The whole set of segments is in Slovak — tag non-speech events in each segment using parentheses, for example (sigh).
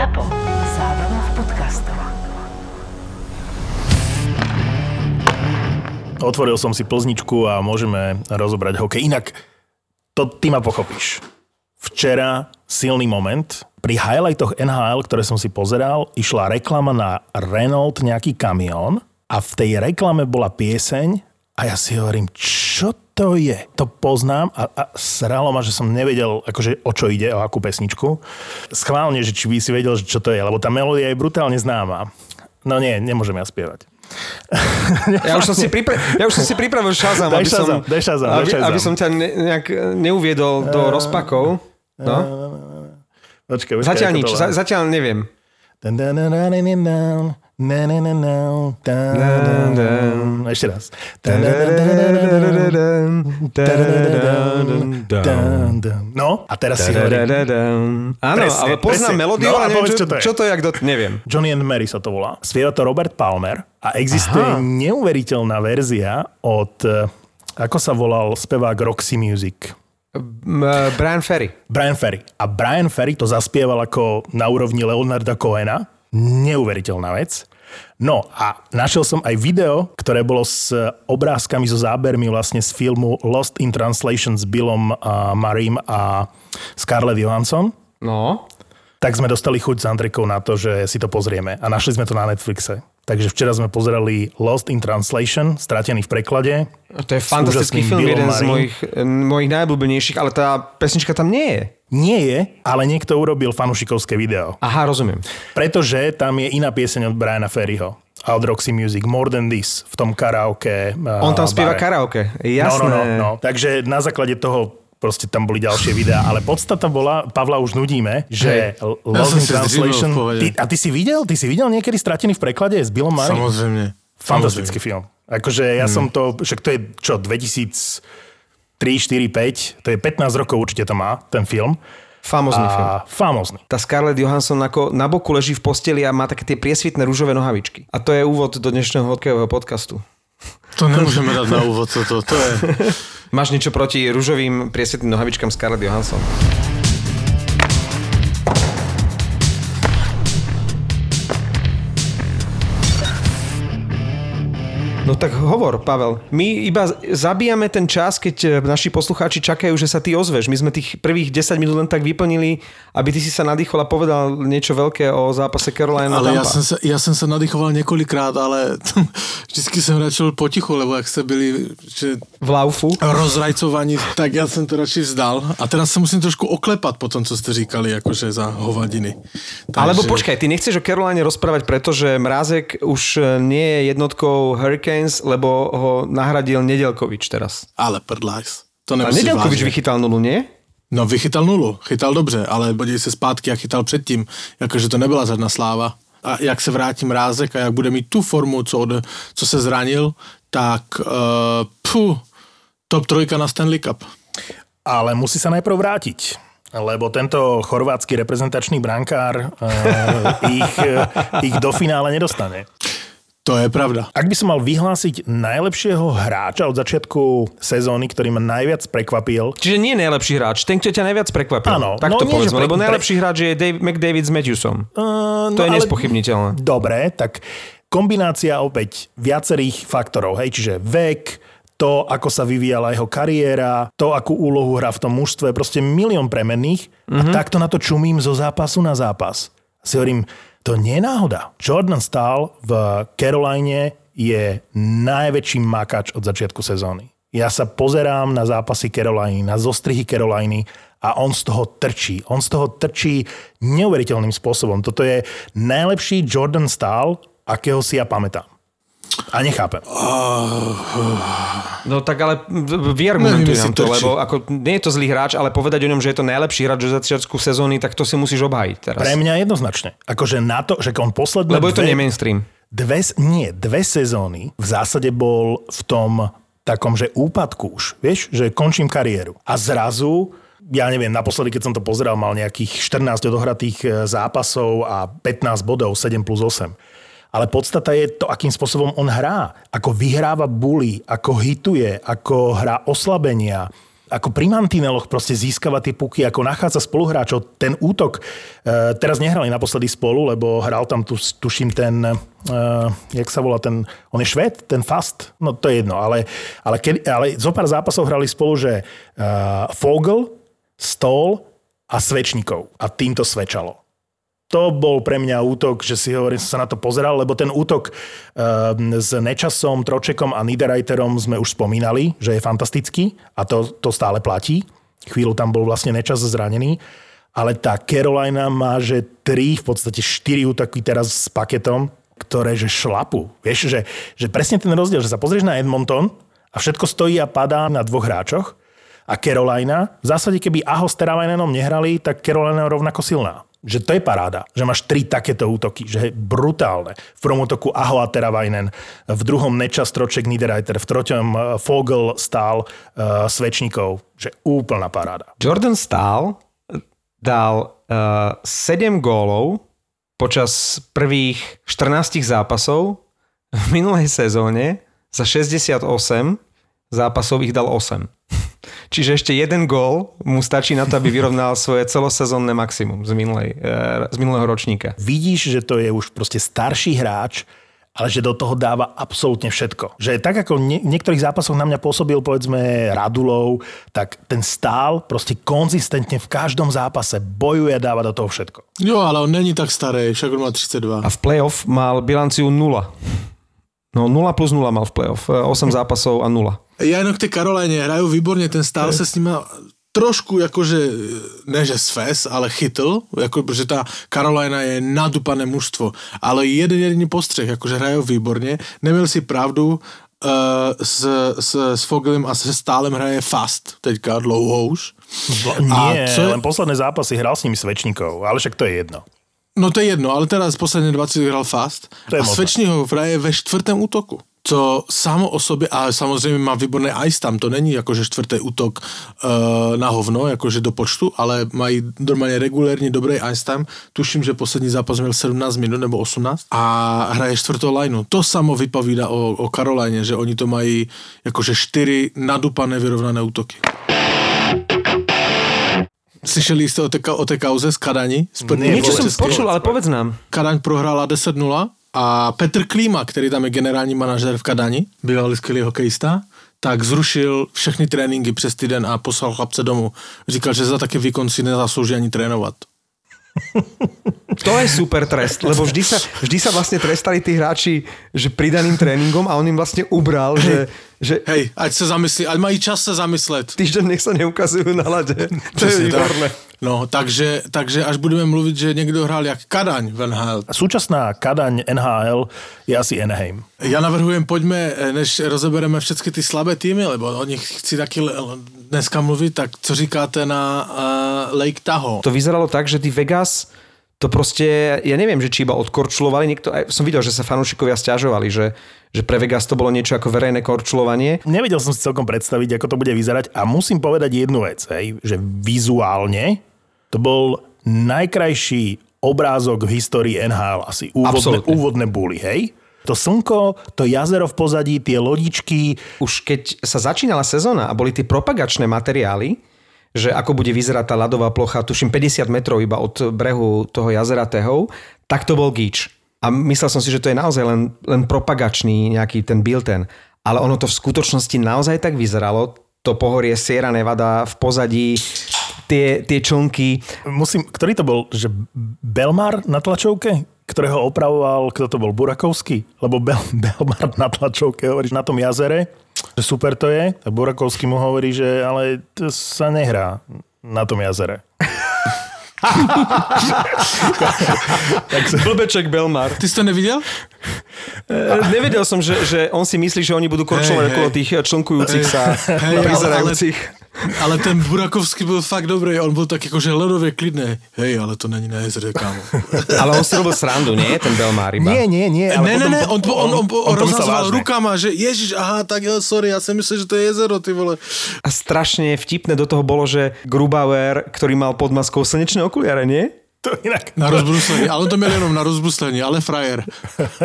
ZAPO. Zábrná v podcastov. Otvoril som si plzničku a môžeme rozobrať hokej. Inak, to ty ma pochopíš. Včera silný moment. Pri highlightoch NHL, ktoré som si pozeral, išla reklama na Renault nejaký kamión a v tej reklame bola pieseň a ja si hovorím, čo to je? To poznám a, a sralo ma, že som nevedel, akože, o čo ide, o akú pesničku. Schválne, že či by si vedel, že čo to je, lebo tá melódia je brutálne známa. No nie, nemôžem ja spievať. (laughs) Ja už som si, pripra- ja už som si pripravil šazam, Daj aby som, šazam, daj šazam, daj aby, šazam. aby som ťa ne, nejak neuviedol do rozpakov. No? Počkaj, počkaj, Zatiaľ nič, za, zatiaľ neviem. Dun, dun, dun, dun, dun, dun, dun, dun, dun, dun, dun, dun, dun. Ešte raz. Dun, dun, dun, dun, dun, dun, dun. No, a teraz si hovorím. Áno, ale poznám melódiu, No, ale neviem, čo, čo to je. čo to je, ak do... neviem. Johnny and Mary sa to volá. Spieva to Robert Palmer a existuje Aha. neuveriteľná verzia od, eh, ako sa volal spevák Roxy Music. Brian Ferry. Brian Ferry. A Brian Ferry to zaspieval ako na úrovni Leonarda Cohena. Neuveriteľná vec. No a našiel som aj video, ktoré bolo s obrázkami so zábermi vlastne z filmu Lost in Translation s Billom a Marim a Scarlett Johansson. No. Tak sme dostali chuť s Andrekou na to, že si to pozrieme. A našli sme to na Netflixe. Takže včera sme pozerali Lost in Translation, stratený v preklade. To je fantastický film, Billom jeden z Murray. mojich, mojich najobľúbenejších, ale tá pesnička tam nie je. Nie je, ale niekto urobil fanušikovské video. Aha, rozumiem. Pretože tam je iná pieseň od Briana Ferryho a od Roxy Music, More Than This, v tom karaoke. On tam spieva bare. karaoke. No, Jasné. no, no, no. Takže na základe toho proste tam boli ďalšie videá, ale podstata bola, Pavla už nudíme, že Ja Lost som in Translation... Ty, a ty si videl? Ty si videl niekedy Stratený v preklade s Billom Murray? Samozrejme. Fantastický film. Akože ja Mm. som to, však to je čo, 2003, 4, 5, to je 15 rokov určite to má, ten film. Famozný film. A famózny. Tá Scarlett Johansson ako na boku leží v posteli a má také tie priesvitné rúžové nohavičky. A to je úvod do dnešného hokejového podcastu. To nemôžeme dať na úvod, toto. To je... Máš niečo proti rúžovým priesvitným nohavičkám Scarlett Johansson? No tak hovor, Pavel. My iba zabíjame ten čas, keď e, naši poslucháči čakajú, že sa ty ozveš. My sme tých prvých 10 minút len tak vyplnili, aby ty si sa nadýchol a povedal niečo veľké o zápase Carolina Ale Tampa. já jsem, se, já jsem se nadýchoval několikrát, ale (laughs) vždycky jsem radšel potichu, lebo jak jste byli že V laufu. rozrajcovaní, tak já jsem to radši vzdal. A teraz se musím trošku oklepat po tom, co jste říkali, jakože za hovadiny. Takže... Alebo počkaj, ty nechceš o Caroline rozprávať, pretože Mrázek už e, nie je jednotkou Hurricanes, lebo ho nahradil Nedelkovič teraz. Ale prdlajs. To A Nedelkovič vážně. vychytal nulu, nie? No vychytal nulu, chytal dobře, ale podívej se zpátky, jak chytal předtím, jakože to nebyla žádná sláva. A jak se vrátí Mrázek a jak bude mít tu formu, co, od, co se zranil, tak uh, puh, top trojka na Stanley Cup. Ale musí sa najprv vrátiť. Lebo tento chorvátsky reprezentačný brankár uh, (laughs) ich, eh, ich do finále nedostane. To je pravda. Ak by som mal vyhlásiť najlepšieho hráča od začiatku sezóny, ktorý ma najviac prekvapil, Čiže nie najlepší hráč, ten, kto ťa najviac prekvapil. Áno, tak no to nie, že povedzme, pre- lebo najlepší hráč je Dave, McDavid s Matthewsom. Uh, To je nespochybniteľné. Dobre, tak kombinácia opäť viacerých faktorov, hej, čiže vek, to, ako sa vyvíjala jeho kariéra, to, akú úlohu hrá v tom mužstve, proste milión premenných mm-hmm. a takto na to čumím zo zápasu na zápas. Si hovorím, to nie je náhoda. Jordan Stahl v Caroline je najväčší makač od začiatku sezóny. Ja sa pozerám na zápasy Caroliny, na zostrihy Caroliny a on z toho trčí. On z toho trčí neuveriteľným spôsobom. Toto je najlepší Jordan Stahl, akého si ja pamätám. A nechápem. No tak ale vyargumentuj Neviem, nám jestli to, lebo ako, nie je to zlý hráč, ale povedať o ňom, že je to najlepší hráč do začiatku sezóny, tak to si musíš obhájiť teraz. Pre mňa jednoznačne. Akože na to, že on posledné Lebo je to dve, nie mainstream. dve, nie, dve sezóny v zásade bol v tom takom, že úpadku už, vieš, že končím kariéru. A zrazu, ja neviem, naposledy, keď som to pozeral, mal nejakých 14 odohratých e, zápasov a 15 bodov, 7 plus 8. Ale podstata je to, akým spôsobom on hrá. Ako vyhráva bully, ako hituje, ako hrá oslabenia, ako pri mantineloch proste získava tie puky, ako nachádza spoluhráčov. Ten útok, e, teraz nehrali naposledy spolu, lebo hral tam, tu, tuším, ten, e, jak sa volá ten, on je šved, ten Fast, no to je jedno, ale, ale, keď, ale zo pár zápasov hrali spolu, že e, Fogel, Stol a Svečníkov. A týmto svedčalo to bol pre mňa útok, že si hovorím, sa na to pozeral, lebo ten útok um, s Nečasom, Tročekom a Niederreiterom sme už spomínali, že je fantastický a to, to stále platí. Chvíľu tam bol vlastne Nečas zranený, ale tá Carolina má, že tri, v podstate štyri útoky teraz s paketom, ktoré že šlapu. Vieš, že, že presne ten rozdiel, že sa pozrieš na Edmonton a všetko stojí a padá na dvoch hráčoch a Carolina, v zásade keby Aho s Teravajnenom nehrali, tak Carolina je rovnako silná že to je paráda, že máš tri takéto útoky, že je brutálne. V prvom útoku Aho a Teravajnen, v druhom Neča, Stroček, Niederreiter, v troťom eh, Fogel, Stál, uh, Svečníkov, že úplná paráda. Jordan Stál dal uh, 7 gólov počas prvých 14 zápasov v minulej sezóne za 68 zápasov ich dal 8. Čiže ešte jeden gól mu stačí na to, aby vyrovnal svoje celosezónne maximum z, minulej, eh, z minulého ročníka. Vidíš, že to je už proste starší hráč, ale že do toho dáva absolútne všetko. Že tak ako v niektorých zápasoch na mňa pôsobil povedzme Radulov, tak ten stál proste konzistentne v každom zápase bojuje a dáva do toho všetko. Jo, ale on není tak starý, však on má 32. A v playoff mal bilanciu 0. No 0 plus 0 mal v playoff. 8 zápasov a 0. Ja jenom k tej Karolajne hrajú výborne, ten stál sa s nima trošku jakože, ne že sves, ale chytl, jako, že tá Carolina je nadupané mužstvo, ale jeden jediný postřeh, akože hrajú výborne, neměl si pravdu, uh, s, s, s Fogelem a se Stálem hraje fast teďka dlouho už. Nie, a co je... len posledné zápasy hral s nimi Svečníkov, ale však to je jedno. No to je jedno, ale teraz posledné 20 hral fast To je a. Svečního hraje ve čtvrtém útoku. Co samo o sobě, a samozřejmě má výborný ice tam, to není jakože čtvrtý útok uh, na hovno, jakože do počtu, ale mají normálně regulérně dobrý ice time. Tuším, že poslední zápas měl 17 minut nebo 18 a hraje čtvrtou lineu. To samo vypovídá o, o Karolajně, že oni to mají jakože čtyři nadupané vyrovnané útoky. Slyšeli jste o té, o té kauze z Kadani? Z prvního Niečo som počul, ale povedz nám. Kadaň prohrála 10-0 a Petr Klíma, který tam je generální manažer v Kadani, bývalý skvělý hokejista, tak zrušil všechny tréninky přes týden a poslal chlapce domů. Říkal, že za taký výkon si nezaslouží ani trénovat. (laughs) To je super trest, lebo vždy sa, vždy sa vlastne trestali tí hráči, že pridaným tréningom a on im vlastne ubral, že, že Hej, ať se zamyslí, ať mají čas se zamyslet. týždeň nech sa neukazujú na lade. To je (laughs) Přesně tak. výborné. No, takže, takže až budeme mluvit, že někdo hrál jak Kadaň v NHL, Súčasná Kadaň NHL je asi Anaheim. Já navrhujem, pojďme, eh, než rozebereme všechny ty slabé týmy, lebo o nich chci taky dneska mluvit, tak co říkáte na uh, Lake Tahoe? To vyzeralo tak, že tí Vegas to proste, ja neviem, že či iba odkorčulovali, niekto, aj som videl, že sa fanúšikovia stiažovali, že, že pre Vegas to bolo niečo ako verejné korčulovanie. Nevedel som si celkom predstaviť, ako to bude vyzerať a musím povedať jednu vec, hej, že vizuálne to bol najkrajší obrázok v histórii NHL, asi úvodné, Absolútne. úvodné búly, hej? To slnko, to jazero v pozadí, tie lodičky, Už keď sa začínala sezóna a boli tie propagačné materiály, že ako bude vyzerať tá ľadová plocha, tuším 50 metrov iba od brehu toho jazera Tehov, tak to bol gíč. A myslel som si, že to je naozaj len, len propagačný nejaký ten bilten. Ale ono to v skutočnosti naozaj tak vyzeralo. To pohorie Sierra Nevada v pozadí, tie, tie člnky. musím, ktorý to bol, že Belmar na tlačovke? ktorého opravoval, kto to bol, Burakovský? Lebo Bel, (laughs) Belmar na tlačovke hovorí, že na tom jazere, že super to je. A Burakovský mu hovorí, že ale to sa nehrá na tom jazere. (laughs) (laughs) tak Blbeček Belmar. Ty si to neviděl? (laughs) E, nevedel som, že, že on si myslí, že oni budú korčovať Hej, okolo hej. tých člnkujúcich sa, Hej, ale- prizerajúcich. Ale ten Burakovský byl fakt dobrý, on byl tak jakože ledově klidný. Hej, ale to není na jezere, kámo. (laughs) Ale on si robil srandu, nie? Ten Belmar iba. Nie, nie, nie. Ale ne, potom, ne, ne, on, on, on, on, on rozhazoval rukama, že ježiš, aha, tak jo, sorry, ja si myslím, že to je jezero, ty vole. A strašne vtipné do toho bolo, že Grubauer, ktorý mal pod maskou slnečné okuliare, nie? To inak... Na rozbruslení, ale to měl jenom na rozbruslení, ale frajer.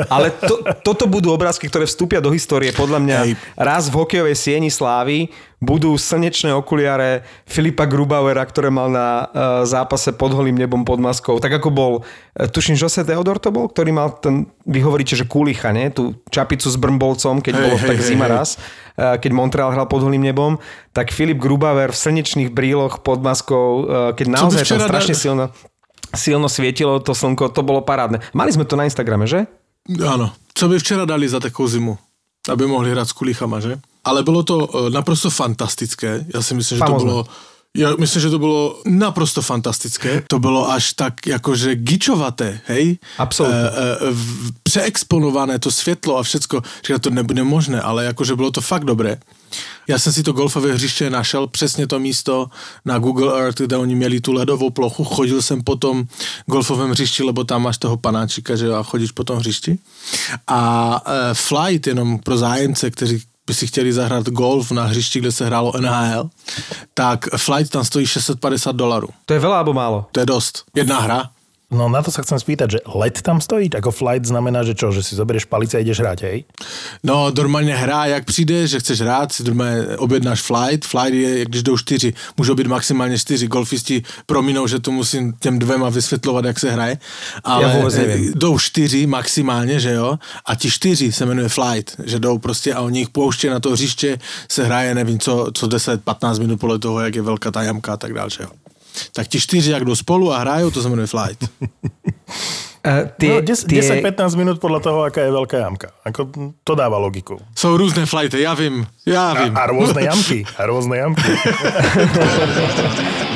Ale to, toto budú obrázky, ktoré vstúpia do histórie. Podľa mňa Hej. raz v hokejovej sieni slávy budú slnečné okuliare Filipa Grubauera, ktoré mal na uh, zápase pod holým nebom pod maskou. Tak ako bol, uh, tuším, Jose Theodor to bol, ktorý mal ten, vy hovoríte, že kúlicha, ne? Tú čapicu s brmbolcom, keď Hej, bolo hej, tak hej, zima hej. raz, uh, keď Montreal hral pod holým nebom, tak Filip Grubauer v slnečných bríloch pod maskou, uh, keď naozaj tam strašne dal- silno, silno svietilo to slnko, to bolo parádne. Mali sme to na Instagrame, že? Ano. Co by včera dali za takovou zimu? Aby mohli hrát s kulichama, že? Ale bylo to eh, naprosto fantastické. Já si myslím, že to Famózne. Já myslím, že to bylo naprosto fantastické. To bylo až tak jakože gičovaté, hej? Absolutně. E, e, v- přeexponované to světlo a všecko. Říkám, to nebude možné, ale jakože bylo to fakt dobré. Já jsem si to golfové hřiště našel, přesně to místo na Google Earth, kde oni měli tu ledovou plochu. Chodil jsem po tom golfovém hřišti, lebo tam máš toho panáčika, že a chodíš po tom hřišti. A e, flight jenom pro zájemce, kteří by si chtěli zahrát golf na hřišti, kde se hrálo NHL, tak flight tam stojí 650 dolarů. To je veľa alebo málo? To je dost. Jedna hra. No na to sa chcem spýtať, že let tam stojí? Ako flight znamená, že čo? Že si zoberieš palice a ideš hrať, hej? No, normálně hra, jak přijde, že chceš hrát, si normálně objednáš flight. Flight je, když jdou čtyři, můžou být maximálně čtyři. Golfisti prominou, že to musím těm dvěma vysvětlovat, jak se hraje. Ale nevím. eh, jdou čtyři maximálně, že jo? A ti čtyři se jmenuje flight, že jdou prostě a oni jich pouště na to hřiště, se hraje, nevím co, co 10-15 minut podle toho, jak je velká ta jamka a tak dále, že jo? Tak ti čtyři, jak jdou spolu a hrajou, to se jmenuje flight. (laughs) Uh, No, 10-15 minút podľa toho, aká je veľká jamka. Ako, to dáva logiku. Jsou různé flighty, já vím, já A, vím. a rôzne (laughs) jamky. A rôzne jamky. (laughs)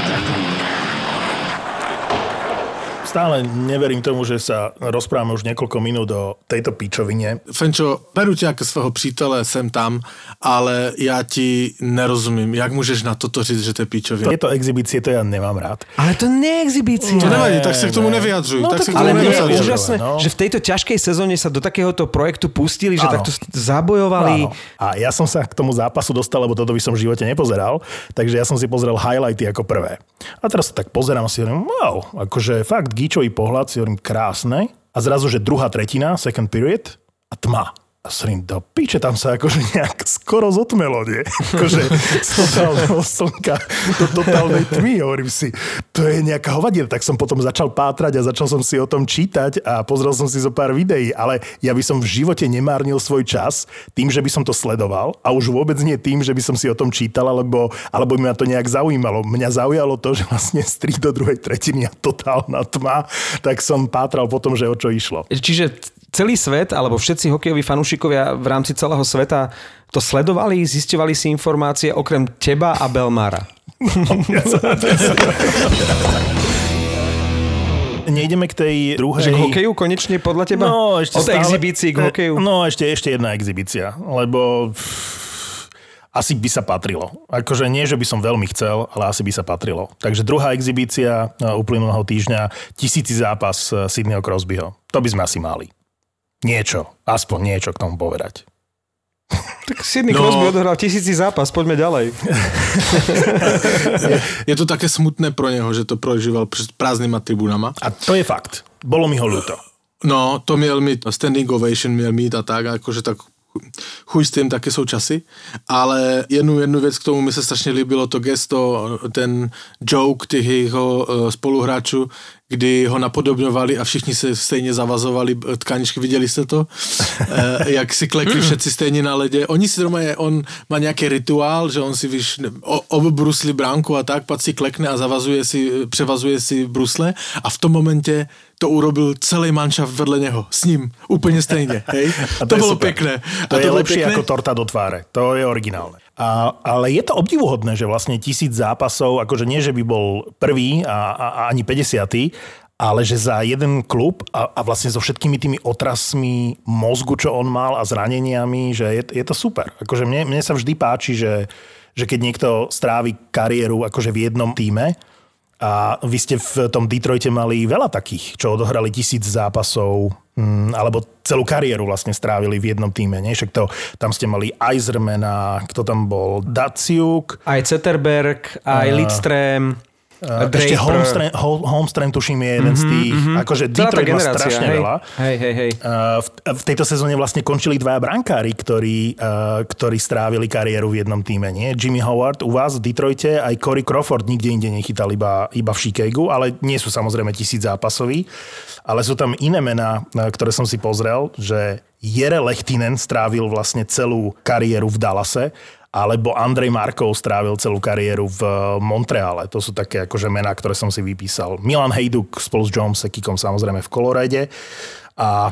Stále neverím tomu, že sa rozprávame už niekoľko minút o tejto píčovine. Fenčo, beru tě jako svého přítele, jsem tam, ale já ti nerozumím. Jak můžeš na toto říct, že to je píčovina? Tieto exibície to ja nemám rád. Ale to nie je exibícia. To nevadí, Ne, tak se k tomu ne. nevyjadřuj. No tak tak k Ale nie je úžasné, no. že v tejto ťažkej sezóne sa do takéhoto projektu pustili, že Áno. takto zabojovali. Áno. A ja som sa k tomu zápasu dostal, lebo toto by som v živote nepozeral, takže ja som si pozrel highlighty ako prvé. A teraz sa tak pozerám a si hovorím, wow, akože fakt gíčový pohľad, si hovorím, krásne. A zrazu, že druhá tretina, second period a tma. A hovorím, do piče, tam sa akože nejak skoro zotmelo, nie? (laughs) Akože z totálneho slnka do totálnej tmy. Hovorím si, to je nejaká hovadina. Tak som potom začal pátrať a začal som si o tom čítať a pozrel som si zo pár videí, ale ja by som v živote nemárnil svoj čas tým, že by som to sledoval a už vôbec nie tým, že by som si o tom čítal, alebo, alebo by ma to nejak zaujímalo. Mňa zaujalo to, že vlastne z 3 do druhej tretiny a totálna tma, tak som pátral potom, že o čo išlo. Čiže celý svet, alebo všetci hokejoví fanúšikovia v rámci celého sveta to sledovali, zisťovali si informácie okrem teba a Belmara. (laughs) Nejdeme k tej druhej... Že k hokeju konečne podľa teba? No, ešte Od stále... exibícií k hokeju? No, ešte, ešte jedna exibícia, lebo asi by sa patrilo. Akože nie, že by som veľmi chcel, ale asi by sa patrilo. Takže druhá exibícia e, uplynulého týždňa, tisíci zápas e, Sydneyho Crosbyho. To by sme asi mali. Niečo, aspoň niečo k tomu povedať. (laughs) Tak Sidney No. Crosby odohral tisíci zápas, poďme ďalej. (laughs) Je to také smutné pro něho, že to prožíval před prázdnýma tribunama. A to je fakt. Bolo mi ho ľúto. No, to měl mít, standing ovation měl mít a tak, jakože tak chuj s tím, taky jsou časy, ale jednu, jednu věc k tomu mi se strašně líbilo, to gesto, ten joke těch jeho eh, spoluhráčů, kdy ho napodobňovali a všichni se stejně zavazovali tkaničky, viděli jste to? (laughs) Eh, jak si klekli všetci stejně na ledě. Oni si doma je, on má nějaký rituál, že on si víš, obbrusli bránku a tak, pak si klekne a zavazuje si, převazuje si brusle a v tom momente to urobil celý manšaft vedle něho, s ním, úplně stejně, hej? (laughs) A to, je bylo super. pekné. To a je to bylo lepšie pekné. ako torta do tváre. To je originálne. A, ale je to obdivuhodné, že vlastne tisíc zápasov, akože nie, že by bol prvý a, a, a ani 50 ale že za jeden klub a, a vlastne so všetkými tými otrasmi mozgu, čo on mal a zraneniami, že je, je to super. Akože mne, mne sa vždy páči, že, že keď niekto strávi kariéru akože v jednom týme, a vy ste v tom Detroite mali veľa takých, čo odohrali tisíc zápasov, mm, alebo celú kariéru vlastne strávili v jednom týme. Nie? Však to, tam ste mali Eisermana, kto tam bol, Daciuk, Aj Zetterberg, aj Lidström. Uh, ešte Holmstrand, Hol, Holmstrand, tuším, je jeden z tých, akože Celá tá Detroit má strašne hej. veľa. Hej, hej, hej. Uh, v, v tejto sezóne vlastne končili dvaja brankári, ktorí, uh, ktorí strávili kariéru v jednom týme. Nie? Jimmy Howard u vás v Detroite, aj Corey Crawford nikde inde nechytal iba, iba v Chicagu, ale nie sú samozrejme tisíc zápasoví. Ale sú tam iné mená, ktoré som si pozrel, že Jere Lehtinen strávil vlastne celú kariéru v Dallase alebo Andrej Markov strávil celú kariéru v Montreale. To sú také akože mená, ktoré som si vypísal. Milan Hejduk spolu s John Sekikom samozrejme v Colorade. A,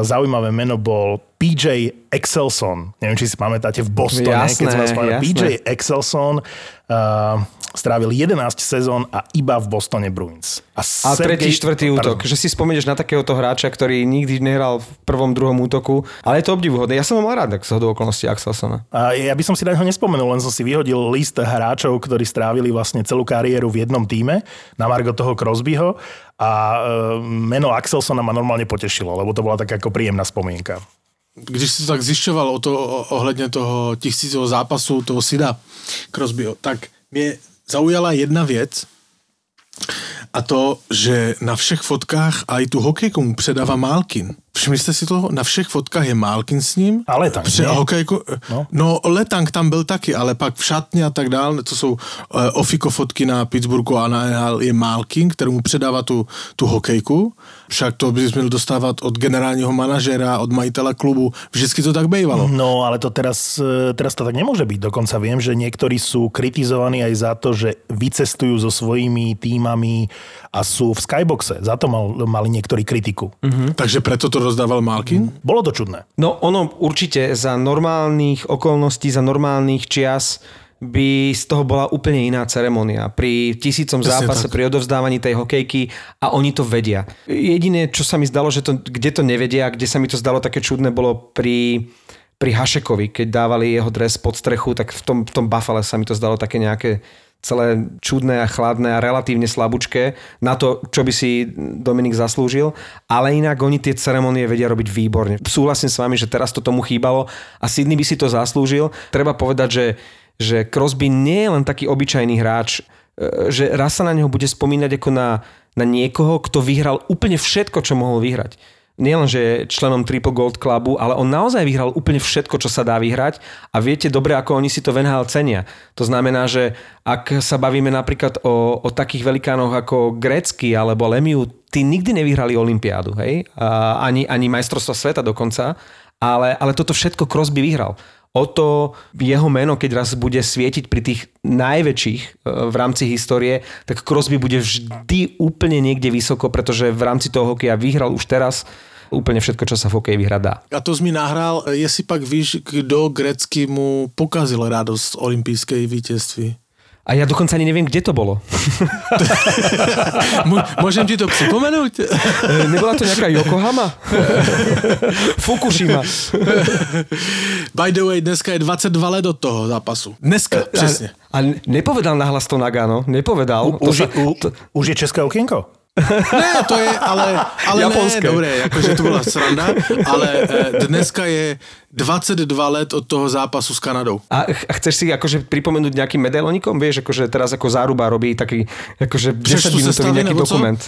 zaujímavé meno bol PJ Excelson. Neviem, či si pamätáte v Bostone, Jasné, keď spomenul. jasné. PJ Excelson uh, strávil 11 sezón a iba v Bostone Bruins. A, A tretí, štvrtý útok. Že si spomenieš na takéhoto hráča, ktorý nikdy nehral v prvom, druhom útoku. Ale je to obdivuhodné. Ja som ho mal rád, tak z hodou okolností Axelsona. A ja by som si na neho nespomenul, len som si vyhodil list hráčov, ktorí strávili vlastne celú kariéru v jednom týme, na Margo toho Crosbyho a e, meno Axelsona ma normálne potešilo, lebo to bola taká ako príjemná spomienka. Když si to tak zjišťoval o to, ohledně toho tisícového zápasu, toho Sida Crosbyho, tak mě zaujala jedna věc a to, že na všech fotkách a i tu hokejku mu předává Malkin. Všimli jste si toho? Na všech fotkách je Malkin s ním. A Letang, Pře- nie? hokejku, No. no. Letang tam byl taky, ale pak v šatně a tak dále, to jsou uh, ofiko fotky na Pittsburghu a na NHL je Malkin, který mu předává tu, tu hokejku. Však to bys měl dostávat od generálního manažera, od majitele klubu. Vždycky to tak bývalo. No, ale to teraz, e, teraz to tak nemôže byť. Dokonca viem, že niektorí sú kritizovaní aj za to, že vycestujú so svojimi týmami a sú v skyboxe. Za to mal, mali niektorí kritiku. Mm. Takže preto to rozdával Malkin. Bolo to čudné. No ono určite za normálnych okolností, za normálnych čias by z toho bola úplne iná ceremonia. Pri tisícom Presne zápase, tak. pri odovzdávaní tej hokejky a oni to vedia. Jediné, čo sa mi zdalo, že to, kde to nevedia, kde sa mi to zdalo také čudné, bolo pri, pri Hašekovi, keď dávali jeho dres pod strechu, tak v tom, v tom Buffale sa mi to zdalo také nejaké celé čudné a chladné a relatívne slabúčké na to, čo by si Dominik zaslúžil, ale inak oni tie ceremonie vedia robiť výborne. Súhlasím s vami, že teraz to tomu chýbalo a Sydney by si to zaslúžil. Treba povedať, že, že Crosby nie je len taký obyčajný hráč, e, že raz sa na neho bude spomínať ako na, na niekoho, kto vyhral úplne všetko, čo mohol vyhrať nielen, že je členom Triple Gold Clubu, ale on naozaj vyhral úplne všetko, čo sa dá vyhrať a viete dobre, ako oni si to v cenia. To znamená, že ak sa bavíme napríklad o, o takých velikánoch ako Grecky alebo Lemiu, tí nikdy nevyhrali Olympiádu, hej? A ani, ani majstrovstva sveta dokonca, ale, ale toto všetko Crosby vyhral. O to jeho meno, keď raz bude svietiť pri tých najväčších e, v rámci histórie, tak Crosby bude vždy úplne niekde vysoko, pretože v rámci toho hokeja vyhral už teraz úplne všetko, čo sa v hokeji vyhrať dá. A to jsi mi nahrál, jestli pak víš, kdo Grecky mu pokazil radost z olympijské vítězství. A ja dokonca ani neviem, kde to bolo. (laughs) Môžem ti to připomenout? (laughs) E, Nebola to nejaká Yokohama? (laughs) Fukushima. By the way, dneska je 22 let od toho zápasu. Dneska, přesně. A, a nepovedal nahlas to Nagano, nepovedal. U, to už, sa, je, u, to, už je české okienko? Ne, to je, ale, ale Japonské. ne, dobré, jakože to byla sranda, ale eh, dneska je 22 let od toho zápasu s Kanadou. a, a chceš si akože pripomenúť nejakým medailonikom? Vieš, akože teraz ako záruba robí taký akože 10 Přečtu minútový sestavy, nejaký dokument.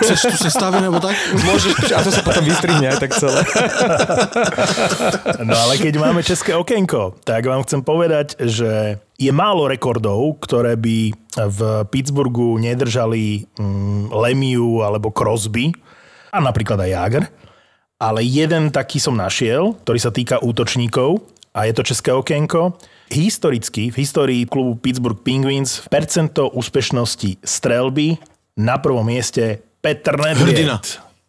Přečtu se stavy nebo tak? (laughs) Môžeš, a to sa potom vystrihne tak celé. No ale keď máme české okienko, tak vám chcem povedať, že je málo rekordov, ktoré by v Pittsburghu nedržali mm, Lemiu alebo Crosby a napríklad aj Jager. Ale jeden taký som našiel, ktorý sa týka útočníkov a je to české okienko. Historicky, v histórii klubu Pittsburgh Penguins percento úspešnosti strelby na prvom mieste Petr Nedvěd. Hrdina.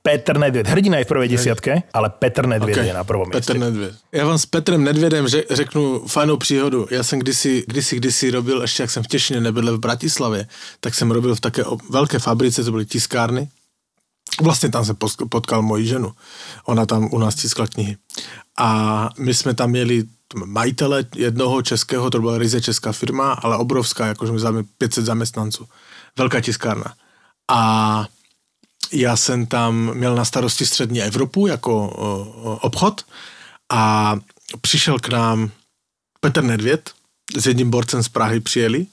Petr Nedvěd. Hrdina je v prvej desiatke, ale Petr Nedvěd Okay. je na prvom mieste. Petr Nedvěd. Já vám s Petrem Nedvědem řek, řeknu fajnou příhodu. Já jsem kdysi, kdysi, kdysi robil, ještě jak jsem v Těšině nebydlel v Bratislavě, tak jsem robil v také velké fabrice, to byly tiskárny. Vlastně tam jsem potkal moji ženu. Ona tam u nás tiskla knihy. A my jsme tam měli majitele jednoho českého, to byla ryze česká firma, ale obrovská, jakože my máme 500 zaměstnanců. Velká tiskárna. A já jsem tam měl na starosti střední Evropu jako obchod a přišel k nám Petr Nedvěd s jedním borcem z Prahy přijeli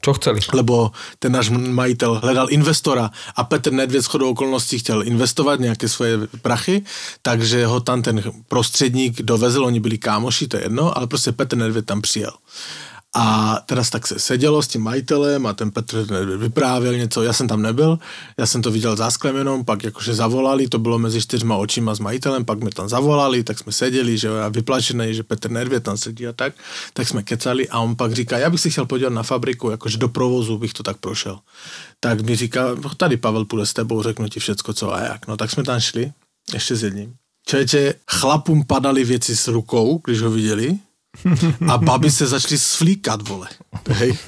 Čo chceli? lebo ten náš majitel hledal investora a Petr Nedvěd s chodou okolností chtěl investovat nějaké svoje prachy, takže ho tam ten prostředník dovezl, oni byli kámoši, to je jedno, ale prostě Petr Nedvěd tam přijel. A teraz tak se sedělo s tím majitelem a ten Petr vyprávěl něco, já jsem tam nebyl, já jsem to viděl za sklem pak jakože zavolali, to bylo mezi čtyřma očima s majitelem, pak mě tam zavolali, tak jsme seděli, že jo, a vyplašený, že Petr Nedvěd tam sedí a tak, tak jsme kecali a on pak říká, já bych si chtěl podívat na fabriku, jakože do provozu bych to tak prošel. Tak mi říká, tady Pavel půjde s tebou, řeknu ti všecko co a jak. No tak jsme tam šli, ještě s jedním. Člověče, chlapům padaly věci s rukou, když ho viděli, a baby se začaly svlíkat, vole. Hej.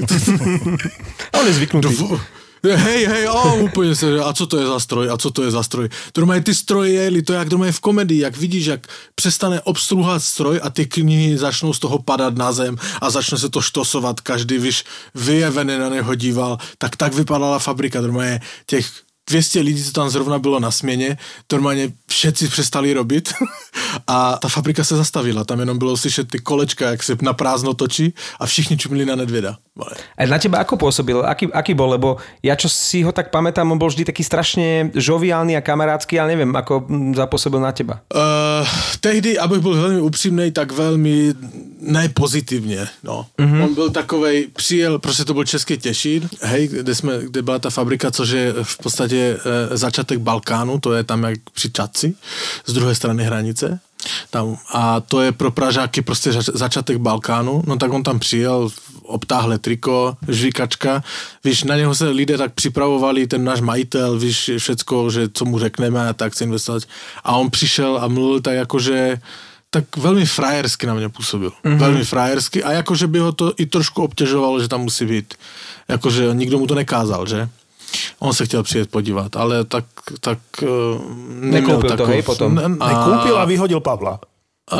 On je zvyknutý. V- Hej, hej, a úplně se, a co to je za stroj, a co to je za stroj. To mají ty stroje jeli, to je jak doma v komedii, jak vidíš, jak přestane obstruhat stroj a ty knihy začnou z toho padat na zem a začne se to štosovat, každý víš, vyjevený na něho díval, tak tak vypadala fabrika, normálně těch 200 lidí, co tam zrovna bylo na směně, normálně všetci přestali robit (laughs) a ta fabrika se zastavila, tam jenom bylo slyšet ty kolečka, jak se na prázdno točí a všichni čumili na nedvěda. A na teba ako pôsobil? Aký, aký bol? Lebo ja čo si ho tak pamätám, on bol vždy taký strašne žoviálny a kamarátsky, ale neviem, ako mm, zapôsobil na teba. Uh, tehdy, abych byl velmi upřímný, tak velmi nepozitivně. No. Mhm. Mm-hmm. On byl takovej, přijel, prostě to byl Český Těšín, hej, kde, jsme, kde byla ta fabrika, což je v podstatě uh, začátek Balkánu, to je tam jak při Čaci, z druhé strany hranice. Tam, a to je pro Pražáky prostě zač- začátek Balkánu, no tak on tam přijel, obtáhle triko, žvíkačka, víš, na něho se lidé tak připravovali, ten náš majitel, víš, všecko, že co mu řekneme a tak chce investovat. A on přišel a mluvil tak jako, že tak velmi frajersky na mě působil. Mm-hmm. Velmi frajersky a jakože by ho to i trošku obtěžovalo, že tam musí být. Jakože nikdo mu to nekázal, že? On se chtěl přijet podívat, ale tak, tak uh, neměl Nekoupil to, takov- hej, potom? Ne, Kúpil a vyhodil Pavla. (laughs)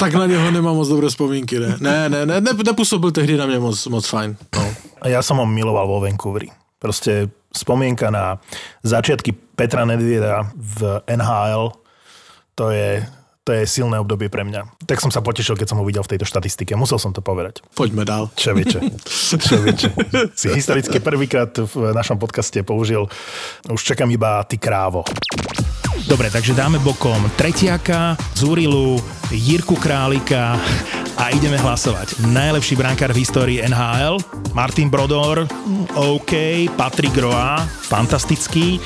tak na něho nemám moc dobré vzpomínky, ne? Ne, ne, ne, ne nepůsobil tehdy na mě moc, moc fajn. No. A ja som ho miloval vo Vancouveri. Proste spomienka na začiatky Petra Nedvieda v NHL, to je, to je silné obdobie pre mňa. Tak som sa potešil, keď som ho videl v tejto štatistike. Musel som to povedať. Pojďme dál. Čeviče. (laughs) Čeviče. Si historicky prvýkrát v našom podcaste použil už čakám iba ty krávo. Dobre, takže dáme bokom Tretiaka, Zurilu, Jirku Králika a ideme hlasovať. Najlepší brankár v histórii NHL, Martin Brodor, OK, Patrik Roa, fantastický,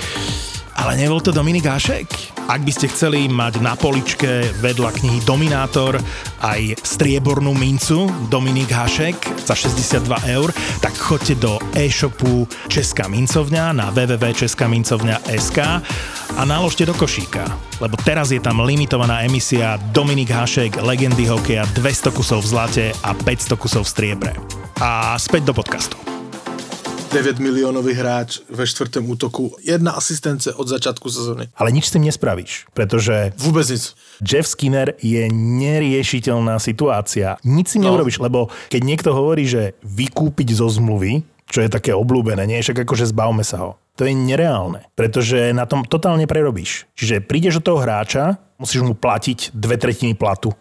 ale nebol to Dominik Hašek? Ak by ste chceli mať na poličke vedľa knihy Dominátor aj striebornú mincu Dominik Hašek za 62 eur, tak choďte do e-shopu Česká mincovňa na www.českamincovňa.sk a naložte do košíka, lebo teraz je tam limitovaná emisia Dominik Hašek, legendy hokeja, 200 kusov v zlate a 500 kusov v striebre. A späť do podcastu. 9 miliónový hráč ve čtvrtém útoku, jedna asistence od začátku sezóny. Ale nič s tým nespravíš, pretože Vůbec nic. Jeff Skinner je neriešiteľná situácia. Nič si No. neurobiš, lebo keď niekto hovorí, že vykúpiť zo zmluvy, čo je také obľúbené, nie však akože zbavme sa ho. To je nereálne, pretože na tom totálne prerobíš. Čiže prídeš do toho hráča, musíš mu platiť dve tretiny platu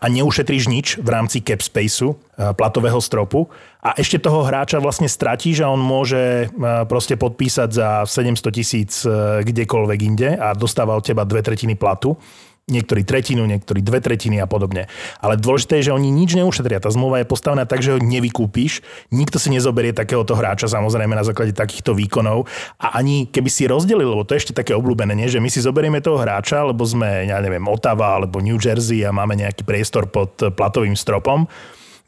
a neušetríš nič v rámci cap spaceu, eh, platového stropu. A ešte toho hráča vlastne stratíš a on môže eh, proste podpísať za 700 tisíc eh, kdekoľvek inde a dostáva od teba dve tretiny platu niektorí tretinu, niektorí dve tretiny a podobne. Ale dôležité je, že oni nič neušetria. Tá zmluva je postavená tak, že ho nevykúpiš. Nikto si nezoberie takéhoto hráča, samozrejme na základe takýchto výkonov. A ani keby si rozdelil, lebo to je ešte také obľúbené, nie? že my si zoberieme toho hráča, lebo sme, ja neviem, Ottawa alebo New Jersey a máme nejaký priestor pod platovým stropom.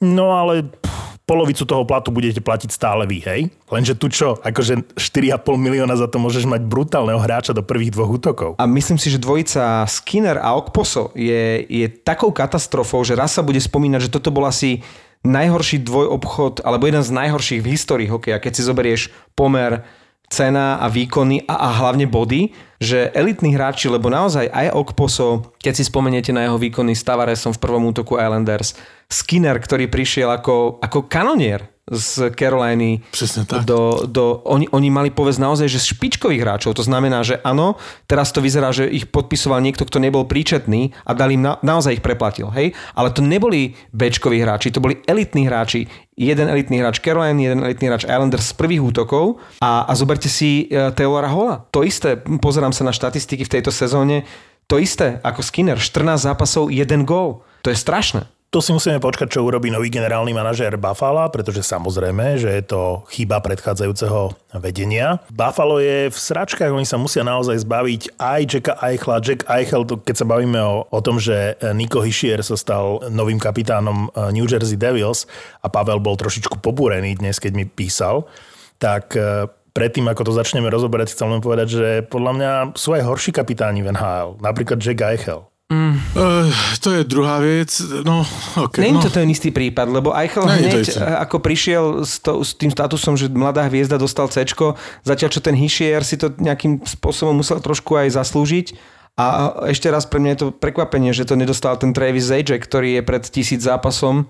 No ale pff, polovicu toho platu budete platiť stále vy, hej? Lenže tu čo, akože 4,5 milióna za to môžeš mať brutálneho hráča do prvých dvoch útokov. A myslím si, že dvojica Skinner a Okposo je, je takou katastrofou, že raz sa bude spomínať, že toto bol asi najhorší dvojobchod, alebo jeden z najhorších v histórii hokeja, keď si zoberieš pomer cena a výkony a, a hlavne body, že elitní hráči, lebo naozaj aj Okposo, keď si spomeniete na jeho výkony s Tavaresom v prvom útoku Islanders, Skinner, ktorý prišiel ako, ako kanonier z Caroliny Presne tak. do, do oni, oni mali povesť naozaj, že špičkových hráčov. To znamená, že áno, teraz to vyzerá, že ich podpisoval niekto, kto nebol príčetný a dal im na, naozaj ich preplatil. Hej? Ale to neboli bečkoví hráči, to boli elitní hráči. Jeden elitný hráč Caroline, jeden elitný hráč Islanders z prvých útokov a, a zoberte si uh, Teodora Hola. To isté, pozerám sa na štatistiky v tejto sezóne, to isté ako Skinner, 14 zápasov, 1 gól. To je strašné. Tu si musíme počkať, čo urobí nový generálny manažér Buffalo, pretože samozrejme, že je to chyba predchádzajúceho vedenia. Buffalo je v sračkách, oni sa musia naozaj zbaviť aj Jacka Eichla. Jack Eichel, to keď sa bavíme o, o tom, že Nico Hischier sa stal novým kapitánom eh, New Jersey Devils a Pavel bol trošičku pobúrený dnes, keď mi písal, tak eh, predtým, ako to začneme rozoberať, chcem len povedať, že podľa mňa sú aj horší kapitáni v NHL. Napríklad Jack Eichel. Uh, to je druhá vec. No, okay, Není no. to ten istý prípad, lebo Eichel to hneď, eh, ako prišiel s, to, s tým statusom, že mladá hviezda dostal C, zatiaľ čo ten Hischier si to nejakým spôsobom musel trošku aj zaslúžiť. A ešte raz pre mňa je to prekvapenie, že to nedostal ten Travis Zajac, ktorý je pred tisíc zápasom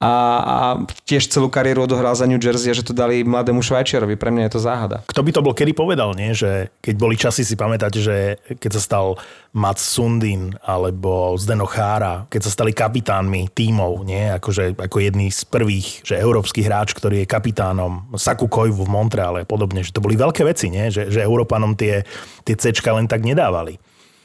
a, a tiež celú kariéru odohral za New Jersey a že to dali mladému Švajčiarovi. Pre mňa je to záhada. Kto by to bol kedy povedal, nie? že keď boli časy, si pamätáte, že keď sa stal Mats Sundin alebo Zdeno Chára, keď sa stali kapitánmi tímov, nie? Akože, ako jedný z prvých, že európsky hráč, ktorý je kapitánom Saku Koivu v Montreale a podobne, že to boli veľké veci, nie? Že, že Európanom tie, tie cečka len tak nedávali.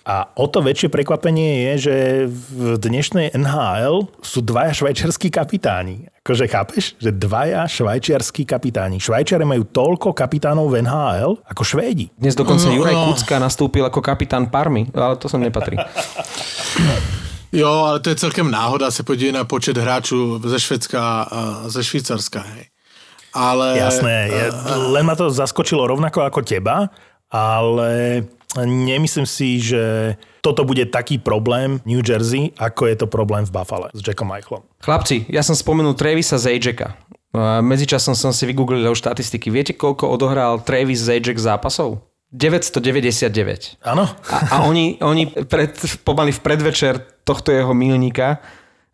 A o to väčšie prekvapenie je, že v dnešnej NHL sú dvaja švajčiarskí kapitáni. Akože chápeš? Že dvaja švajčiarskí kapitáni. Švajčiari majú toľko kapitánov v NHL ako Švédi. Dnes dokonca No, Juraj no. Kucka nastúpil ako kapitán Parmy, ale to som nepatrí. (laughs) Jo, ale to je celkem náhoda se podívej na počet hráčů ze Švedska a ze Švýcarska, hej. Ale... Jasné, je, len ma to zaskočilo rovnako ako teba, ale nemyslím si, že toto bude taký problém New Jersey, ako je to problém v Buffalo s Jackom Eichlom. Chlapci, ja som spomenul Travisa Zajacka. A Medzičasom som si vygooglil jeho štatistiky. Viete, koľko odohral Travis Zajac zápasov? 999. Áno? A, a oni, oni pred, pomaly v predvečer tohto jeho milníka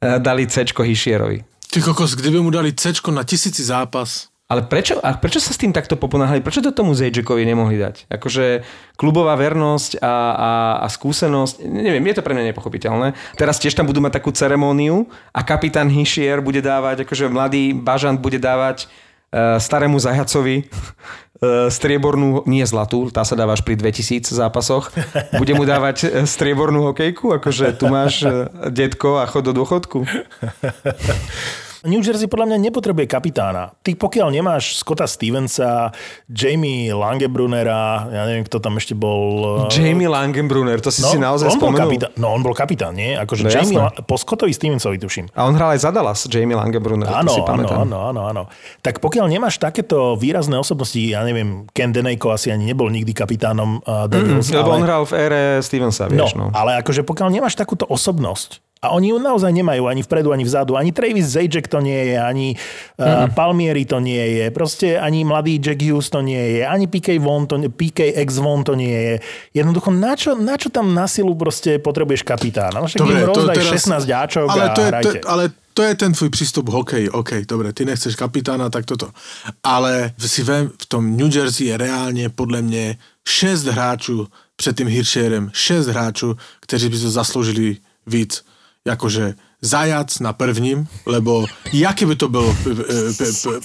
eh, dali C Hišierovi. Ty kokos, kdyby mu dali C na tisíci zápas, Ale prečo, a prečo sa s tým takto poponáhli? Prečo to tomu Zajackovi nemohli dať? Akože klubová vernosť a, a, a skúsenosť, neviem, je to pre mňa nepochopiteľné. Teraz tiež tam budú mať takú ceremóniu a kapitán Hischier bude dávať, akože mladý bažant bude dávať uh, starému zajacovi uh, striebornú, nie zlatú, tá sa dáva až pri 2000 zápasoch, bude mu dávať eh, striebornú hokejku, akože tu máš uh, detko a chod do dôchodku. (laughs) New Jersey podľa mňa nepotrebuje kapitána. Ty pokiaľ nemáš Scotta Stevensa, Jamie Langebrunera, ja neviem, kto tam ešte bol... eh, Jamie Langenbrunner, to si si naozaj on bol spomenul. kapitán, no on bol kapitán, nie? Akože No Jamie, jasné. Po Scottovi Stevensovi tuším. A on hral aj za Dallas, Jamie Langenbrunner, Áno, to si pamätám. áno, áno, áno. Tak pokiaľ nemáš takéto výrazné osobnosti, ja neviem, Ken Denejko asi ani nebol nikdy kapitánom uh, Devils, Lebo ale, on hral v ére Stevensa, no, vieš, no. ale akože pokiaľ nemáš takúto osobnosť, a oni ju naozaj nemajú ani vpredu, ani vzadu. Ani Travis Zajac to nie je, ani uh, Palmieri to nie je. Proste ani mladý Jack Hughes to nie je. Ani PK, Von to, PK X Von to nie je. Jednoducho, na čo, na čo tam na silu proste potrebuješ kapitána? No však im rozdaj 16 ďáčok ale a to, je, to, hrajte. ale to je ten tvůj přístup k hokeji. OK, dobre, ty nechceš kapitána, tak toto. Ale si vem, v tom New Jersey je reálně podle mě šest hráčů před tím Hirscherem, šest hráčů, kteří by to zasloužili víc. Jakože Zajac na prvním, lebo jaký by to bylo? P- p- p- p-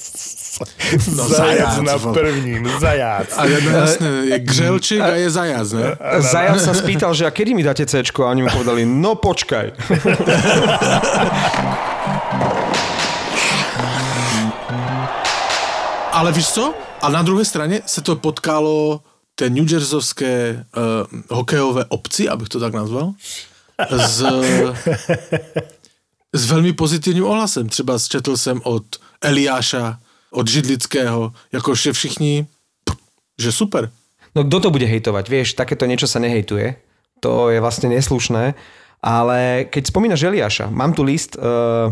No, zajac zajac, na prvním, zajac. A no, jasné, je Gřelčík a je Zajac, ne? Zajac sa spýtal, že a kedy mi dáte C a oni mu povedali, no počkaj. Ale víš co? A na druhé straně se to potkalo té New Jerseyovské uh, hokejové obci, abych to tak nazval, s, s velmi pozitivním ohlasem. Třeba četl jsem od Eliáša, od Židlického, jakože všichni, že super. No kto to bude hejtovať? Vieš, takéto niečo sa nehejtuje. To je vlastne neslušné. Ale keď spomínaš Eliáša, mám tu list uh,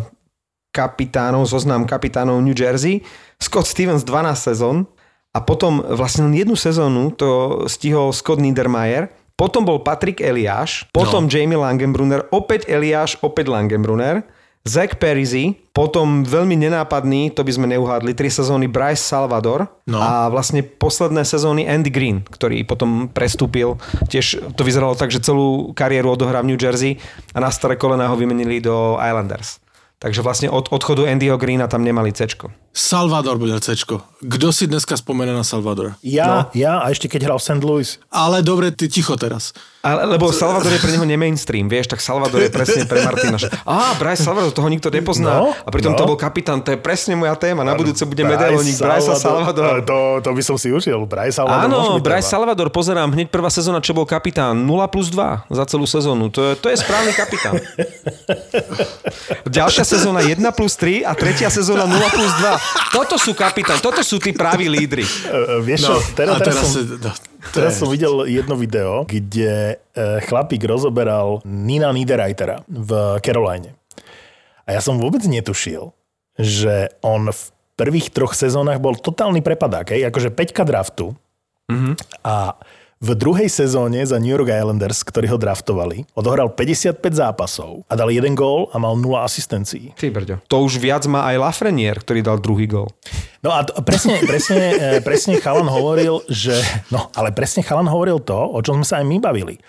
kapitánov, zoznam kapitánov New Jersey. Scott Stevens 12 sezón a potom vlastne len jednu sezónu to stihol Scott Niedermayer. Potom bol Patrick Eliáš, potom no. Jamie Langenbrunner, opäť Eliáš, opäť Langenbrunner. Zach Perizy, potom veľmi nenápadný, to by sme neuhádli, tri sezóny Bryce Salvador No. a vlastne posledné sezóny Andy Green, ktorý potom prestúpil. Tiež to vyzeralo tak, že celú kariéru odohrá v New Jersey a na staré kolená ho vymenili do Islanders. Takže vlastne od odchodu Andyho Greena tam nemali cečko. Salvador bude Cčko. Kdo si dneska spomene na Salvadora? Ja, No. ja a ešte keď hral v St. Louis. Ale dobre, ty ticho teraz. Ale, lebo Salvador je pre neho nemainstream, vieš, tak Salvador je presne pre Martina. že- Á, Bryce Salvador, toho nikto nepozná. No, a pritom no. to bol kapitán, to je presne moja téma. Na budúce bude medailoník Bryce Salvador. To, to by som si ušiel. Bryce Salvador. Áno, Bryce. Salvador, pozerám, hneď prvá sezóna, čo bol kapitán, 0 plus 2 za celú sezónu. To je, to je správny kapitán. Ďalšia sezóna 1 plus 3 a tretia sezóna 0 plus 2. Toto sú kapitán, toto sú tí praví lídry. E, Vieš čo, teraz, teraz, teraz, som, no, to teraz som videl jedno video, kde e, chlapík rozoberal Nina Niederreitera v Caroline. A ja som vôbec netušil, že on v prvých troch sezónach bol totálny prepadák. Hej? Akože 5 draftu a v druhej sezóne za New York Islanders, ktorí ho draftovali, odohral 55 zápasov a dal jeden gól a mal 0 asistencií. Ty brďo. To už viac má aj Lafreniere, ktorý dal druhý gol. No a to, presne, presne, (laughs) e, presne Chalan hovoril, že... No, ale presne Chalan hovoril to, o čom sme sa aj my bavili.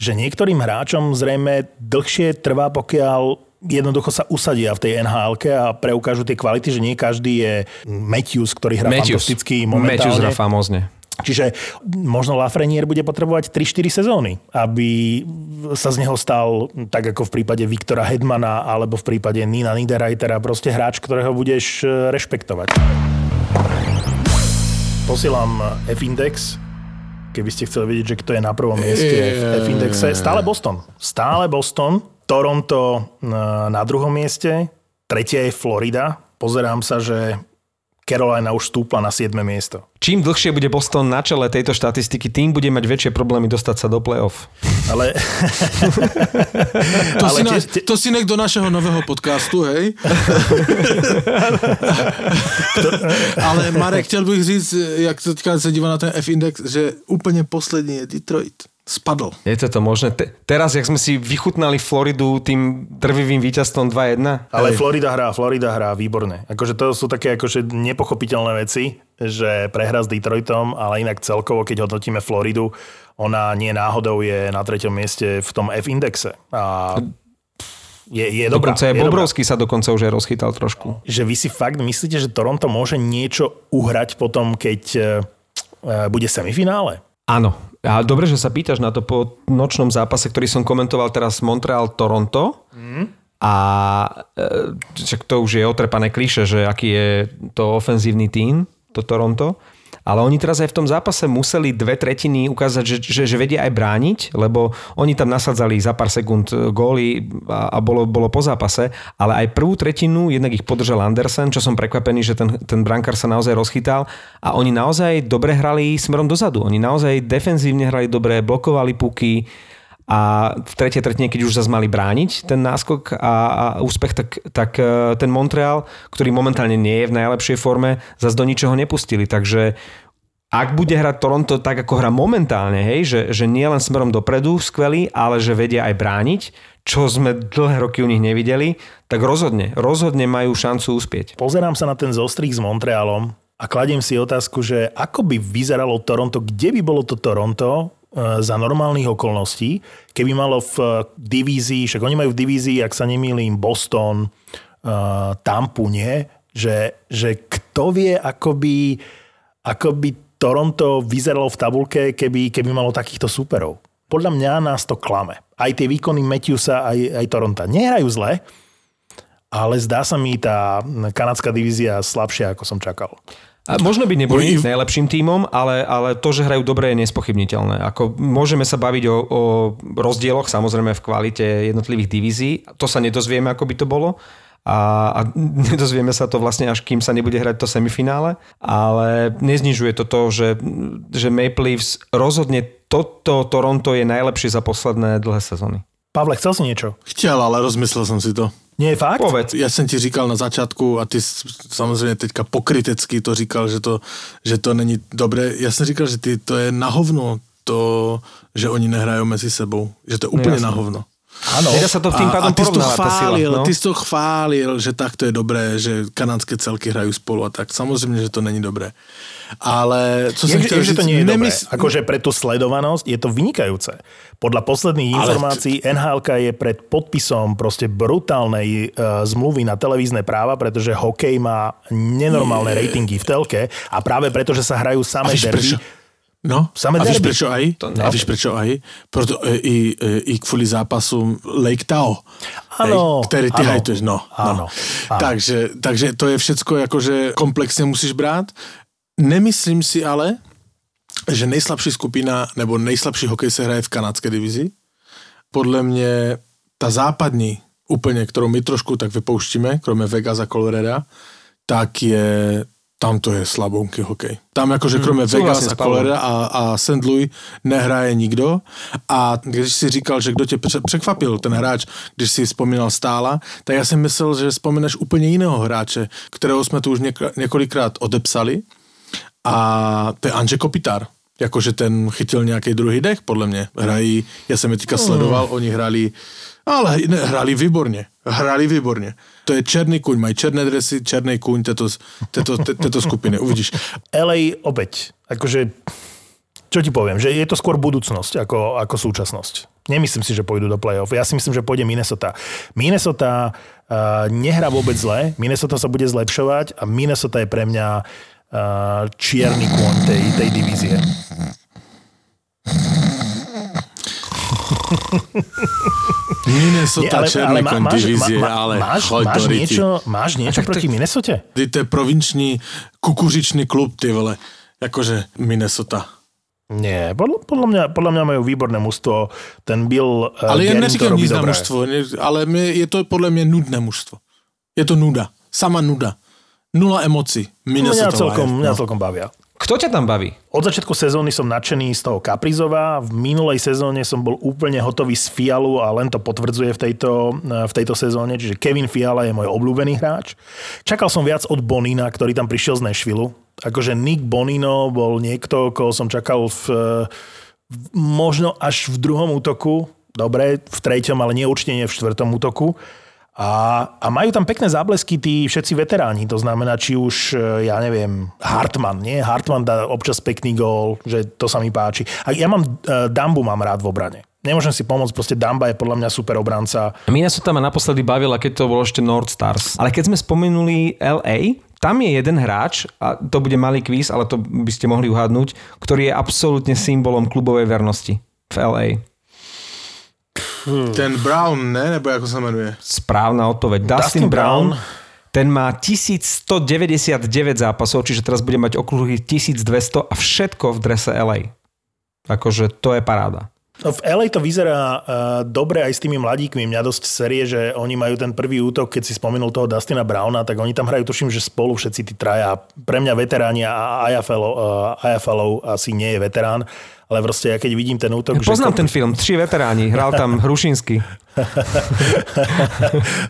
Že niektorým hráčom zrejme dlhšie trvá, pokiaľ jednoducho sa usadia v tej nhl a preukážu tie kvality, že nie každý je Matthews, ktorý hrá fantasticky Matthews momentálne. hrá famózne. Čiže možno Lafreniere bude potrebovať 3-4 sezóny, aby sa z neho stal, tak ako v prípade Viktora Hedmana alebo v prípade Nina Niederreitera, proste hráč, ktorého budeš e, rešpektovať. Posielam F-index, keby ste chceli vedieť, že kto je na prvom mieste v F-indexe. Stále Boston. Stále Boston. Toronto e, na druhom mieste. Tretia je Florida. Pozerám sa, že Carolina už stúpla na 7. miesto. Čím dlhšie bude Boston na čele tejto štatistiky, tým bude mať väčšie problémy dostať sa do play-off. Ale To, Ale si, na, tiež- te- to si nech do našeho nového podcastu, hej? Ale Marek, chtěl bych říct, jak teďka se dívá na ten F-index, že úplně poslední je Detroit. Spadl. Je to to možné? Te, teraz, jak sme si vychutnali Floridu tým drvivým víťazstvom 2-1, Ale hej, Florida hrá, Florida hrá výborne. Akože to sú také akože nepochopiteľné veci, že prehra s Detroitom, ale inak celkovo, keď hodnotíme Floridu, ona nie náhodou je na treťom mieste v tom F-indexe. A je, je dobrá. dokonca je dobrá. Bobrovský sa dokonca už aj rozchytal trošku. Že vy si fakt myslíte, že Toronto môže niečo uhrať potom, keď e, e, bude semifinále? Áno. A dobre, že sa pýtaš na to po nočnom zápase, ktorý som komentoval teraz Montreal-Toronto. Mm. A e, to už je otrepané kliše, že aký je to ofenzívny tým, to Toronto. Ale oni teraz aj v tom zápase museli dve tretiny ukázať, že, že, že vedia aj brániť, lebo oni tam nasadzali za pár sekúnd góly a, a bolo, bolo po zápase, ale aj prvú tretinu jednak ich podržal Andersen, čo som prekvapený, že ten, ten brankár sa naozaj rozchytal. A oni naozaj dobre hrali smerom dozadu. Oni naozaj defenzívne hrali dobre, blokovali puky, a v tretej tretine, keď už zase mali brániť ten náskok a, a úspech, tak, tak e, ten Montreal, ktorý momentálne nie je v najlepšej forme, zase do ničoho nepustili. Takže ak bude hrať Toronto tak, ako hra momentálne, hej, že, že nie len smerom dopredu skvelý, ale že vedia aj brániť, čo sme dlhé roky u nich nevideli, tak rozhodne, rozhodne majú šancu uspieť. Pozerám sa na ten zostrih s Montrealom a kladiem si otázku, že ako by vyzeralo Toronto, kde by bolo to Toronto za normálnych okolností, keby malo v e, divízii, však oni majú v divízii, ak sa nemýlim, Boston, e, Tampu, nie? Že, že kto vie, ako by, ako by Toronto vyzeralo v tabulke, keby, keby malo takýchto súperov. Podľa mňa nás to klame. Aj tie výkony Matthewsa, aj, aj Toronto. Nehrajú zle, ale zdá sa mi tá kanadská divízia slabšia, ako som čakal. A možno by neboli Oni- najlepším tímom, ale, ale to, že hrajú dobre, je nespochybniteľné. Ako môžeme sa baviť o, o rozdieloch, samozrejme v kvalite jednotlivých divízií. To sa nedozvieme, ako by to bolo. A, a (laughs) nedozvieme sa to vlastne, až kým sa nebude hrať to semifinále. Ale neznižuje to to, že, že Maple Leafs rozhodne toto Toronto je najlepšie za posledné dlhé sezóny. Pavle, chcel si niečo? Chtěl, ale rozmyslel jsem si to. Nie je fakt? Povedz. Já jsem ti říkal na začátku a ty samozřejmě teďka pokrytecky to říkal, že to, že to není dobré. Já jsem říkal, že ty, to je na hovno, to, že oni nehrajou mezi sebou. Že to je úplně jasné. na hovno. Áno. Nedá sa to tým a, pádom a ty si to tá sila. chválil, No. ty si to chválil, že takto je dobré, že kanadské celky hrajú spolu a tak. Samozrejme, že to není dobré. Ale co som Je, chtěl je, že to nie je dobré. nemysl- Akože pre tú sledovanosť je to vynikajúce. Podľa posledných Ale informácií NHL je pred podpisom proste brutálnej uh, zmluvy na televízne práva, pretože hokej má nenormálne ratingy v telke a práve preto, že sa hrajú A samé derby. No, Samé a víš derby. prečo aj? A víš prečo aj? Proto e, i, e, i kvôli zápasu Lake Tao. Áno, Hej, ktorý ty hajtuješ, no. Áno, no. áno. Takže, takže to je všetko akože komplexne musíš brát. Nemyslím si ale, že nejslabší skupina nebo nejslabší hokej se hraje v kanadské divizi. Podle mě ta západní, úplně, kterou my trošku tak vypouštíme, kromě Vegas a Colorado, tak je tam to je slabounký hokej. Tam akože kromě súhlasím Vegas a. Colorado a, a St. Louis nehraje nikdo. A když si říkal, že kdo tě pře- překvapil, ten hráč, když si vzpomínal stála, tak já si myslel, že vzpomeneš úplně jiného hráče, kterého jsme tu už něk- několikrát odepsali. A to je Anže Kopitar. Jakože ten chytil nějaký druhý dech, podle mě. Hrají, já jsem je teďka sledoval, oni hráli, ale hráli výborně. Hráli výborně. To je černý kuň, mají černé dresy, černý kuň této, skupiny, uvidíš. LA opäť, akože, čo ti poviem, že je to skôr budúcnosť ako, ako súčasnosť. Nemyslím si, že pôjdu do play-off. Ja si myslím, že pôjde Minnesota. Minnesota uh, nehrá vôbec zle, Minnesota sa bude zlepšovať a Minnesota je pre mňa uh, čierny kôň tej, tej divízie. Minnesota, Nie, ale, ale má, divízie, má, má, ale máš, choď máš, do niečo, máš niečo tak to- proti Minnesote? Ty to je provinční kukuřičný klub, ty vole. Jakože Minnesota. Nie, podľa, podľa, mňa, podľa mňa majú výborné mužstvo. Ten Bill uh, Ale ja robí nic na mužstvo, ale je to podle mě nudné mužstvo. Je to nuda. Sama nuda. Nula emocí. Mňa Minnesota celkom, Wild, mňa no. celkom bavia. Kto ťa tam baví? Od začiatku sezóny som nadšený z toho Kaprizova, v minulej sezóne som bol úplne hotový z Fialu a len to potvrdzuje v tejto, v tejto sezóne, čiže Kevin Fiala je môj obľúbený hráč. Čakal som viac od Bonina, ktorý tam prišiel z Nashville. Akože Nick Bonino bol niekto, koho som čakal v, v možno až v druhom útoku, dobre, v treťom, ale nie určite nie v štvrtom útoku. A, a majú tam pekné záblesky tí všetci veteráni, to znamená, či už, e, ja neviem, Hartman, nie? Hartman dá občas pekný gól, že to sa mi páči. A ja mám, uh, Dambu mám rád v obrane. Nemôžem si pomôcť, proste Damba je podľa mňa super obranca. Minnesota ma naposledy bavila, keď to bolo ešte North Stars. Ale keď sme spomenuli LA, tam je jeden hráč, a to bude malý kvíz, ale to by ste mohli uhádnuť, ktorý je absolútne symbolom klubovej vernosti v LA. Ten Brown, ne? Nebo jako se jmenuje? Správna odpoveď. Dustin, Dustin Brown, Brown. ten má 1199 zápasov, čiže teraz bude mať okruhy 1200 a všetko v drese LA. Akože to je paráda. V LA to vyzerá uh, dobre aj s tými mladíkmi. Mňa dosť série, že oni majú ten prvý útok, keď si spomenul toho Dustina Browna, tak oni tam hrajú, tuším, že spolu všetci tí traja. Pre mňa veteráni a Ayafalov, uh, Ayafalov asi nie je veterán, ale proste ja keď vidím ten útok... Poznám že ten film, Tři veteráni, hral tam (laughs) Hrušinsky.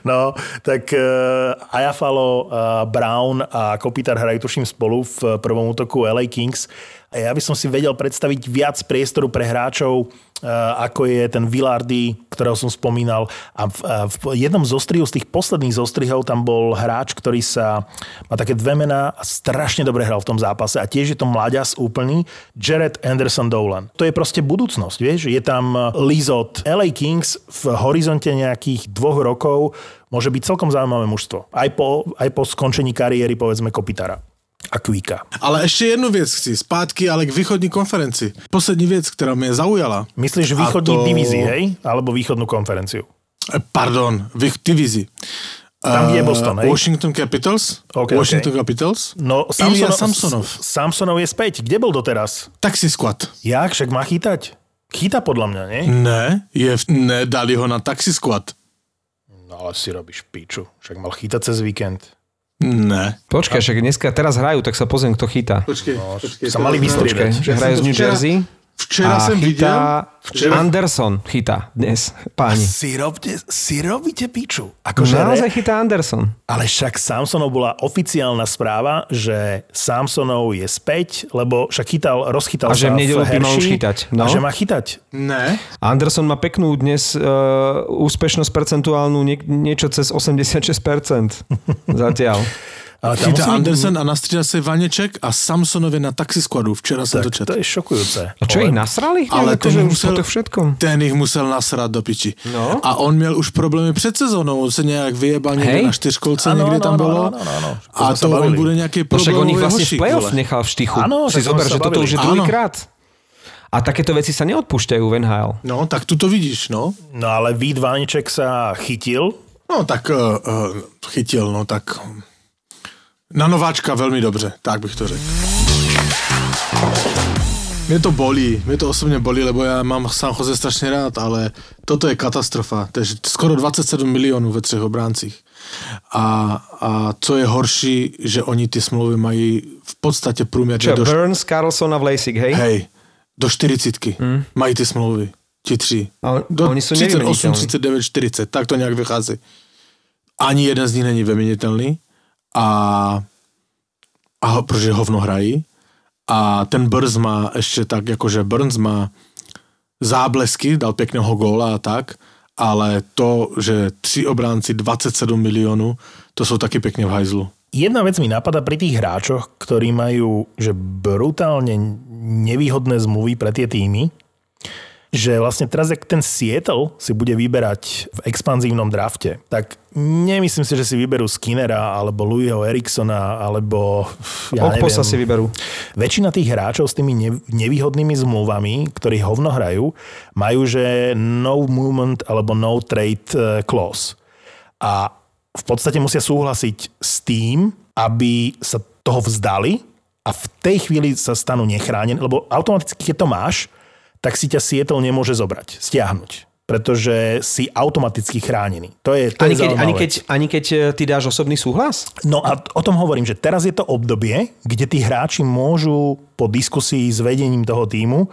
No, tak uh, Ayafalo, uh, Brown a Kopitar hrajú tuším spolu v prvom útoku LA Kings. Ja by som si vedel predstaviť viac priestoru pre hráčov, uh, ako je ten Villardy, ktorého som spomínal. A v, uh, v jednom z ostrihov, z tých posledných zostrihov, tam bol hráč, ktorý sa má také dve mená a strašne dobre hral v tom zápase. A tiež je to mláďas úplný, Jared Anderson Dolan. To je proste budúcnosť, vieš? Je tam uh, Lizot. LA Kings v horizonte nejakých dvoch rokov môže byť celkom zaujímavé mužstvo. Aj po, aj po skončení kariéry, povedzme, Kopitara a Kvíka. Ale ještě jednu věc chci, zpátky ale k východní konferenci. Poslední věc, která mě zaujala. Myslíš A východní to- divízii, hej? Alebo východnú konferenciu? Eh, Pardon, v divizi. Tam, je Eh, Boston, hej? Washington Capitals. OK, Washington OK. Capitals. No, Samsonov, Samsonov. Samsonov je späť. Kde bol doteraz? Taxi squad. Jak? Však má chytať? Chyta podľa mňa, nie? Ne, je, ne, dali ho na taxi squad. No ale si robíš piču. Však mal chytať cez víkend. Ne. Počkaj, však dneska teraz hrajú, tak sa pozriem, kto chytá. Počkej, počkej. Sa mali že hrajú z New Jersey. Včera a viděl, chytá, Anderson chytá dnes, páni. Si, robte, si robíte piču. Akože Naozaj re, chytá Anderson. ale však Samsonov bola oficiálna správa, že Samsonov je späť, lebo však chytal, rozchytal A že sa v nedeľu by mal už chytať, no. A že má chytať. ne, Anderson má peknú dnes uh, úspešnosť percentuálnu nie, niečo cez 86% (laughs) zatiaľ. Ale tam chytá Andersen a nastřídá se Vaněček a Samsonovi na taxiskladu. Včera jsem to Tak četl. to je šokujúce. A čo ich nasrali? Ale ten už musel, po to všetkom. ten ich musel nasrat do piči. No. A on měl už problémy před sezónou, on se nějak vyjebal někde Hej. na čtyřkolce, Ano, někde ano, tam ano, bylo. ano, ano, ano. To A to on bude nějaký No však on ich vlastne v play-off nechal v štichu. Áno, si tak zober, že toto už je druhýkrát. A takéto veci sa neodpúšťajú v NHL. No, tak tu to vidíš, no. No ale Vít Váneček sa chytil. No, tak uh, uh, chytil, no, tak na nováčka velmi dobře, tak bych to řekl. Mě to bolí, mě to osobně bolí, lebo já mám San Jose strašně rád, ale toto je katastrofa. Je skoro 27 milionů ve třech obráncích. A, a co je horší, že oni ty smlouvy mají v podstatě průměrně do, Burns, Carlson a Vlasik, hej? hej, do 40 hmm. mají ty smlouvy. Ti tři. Ale Do oni sú 38, nevymeniteľní. 39, 40, tak to nějak vychází. Ani jeden z nich není vyměnitelný a, a protože hovno hrají. A ten Burns má ještě tak, jakože Burns má záblesky, dal pěkného góla a tak, ale to, že tři obránci 27 milionů, to jsou taky pěkně v hajzlu. Jedna vec mi napadá pri tých hráčoch, ktorí majú že brutálne nevýhodné zmluvy pre tie týmy, že vlastne teraz, jak ten Seattle si bude vyberať v expanzívnom drafte, tak nemyslím si, že si vyberú Skinnera, alebo Louisho Eriksona, alebo ja neviem. si vyberú. Väčšina tých hráčov s tými ne- nevýhodnými zmluvami, ktorí hovno hrajú, majú, že no movement alebo no trade eh, clause. A v podstate musia súhlasiť s tým, aby sa toho vzdali a v tej chvíli sa stanú nechránení, lebo automaticky, keď to máš, tak si ťa Seattle nemôže zobrať, stiahnuť pretože si automaticky chránený. To je, to Ani je keď, ani, keď, ani keď e, ty dáš osobný súhlas? No a o tom hovorím, že teraz je to obdobie, kde tí hráči môžu po diskusii s vedením toho týmu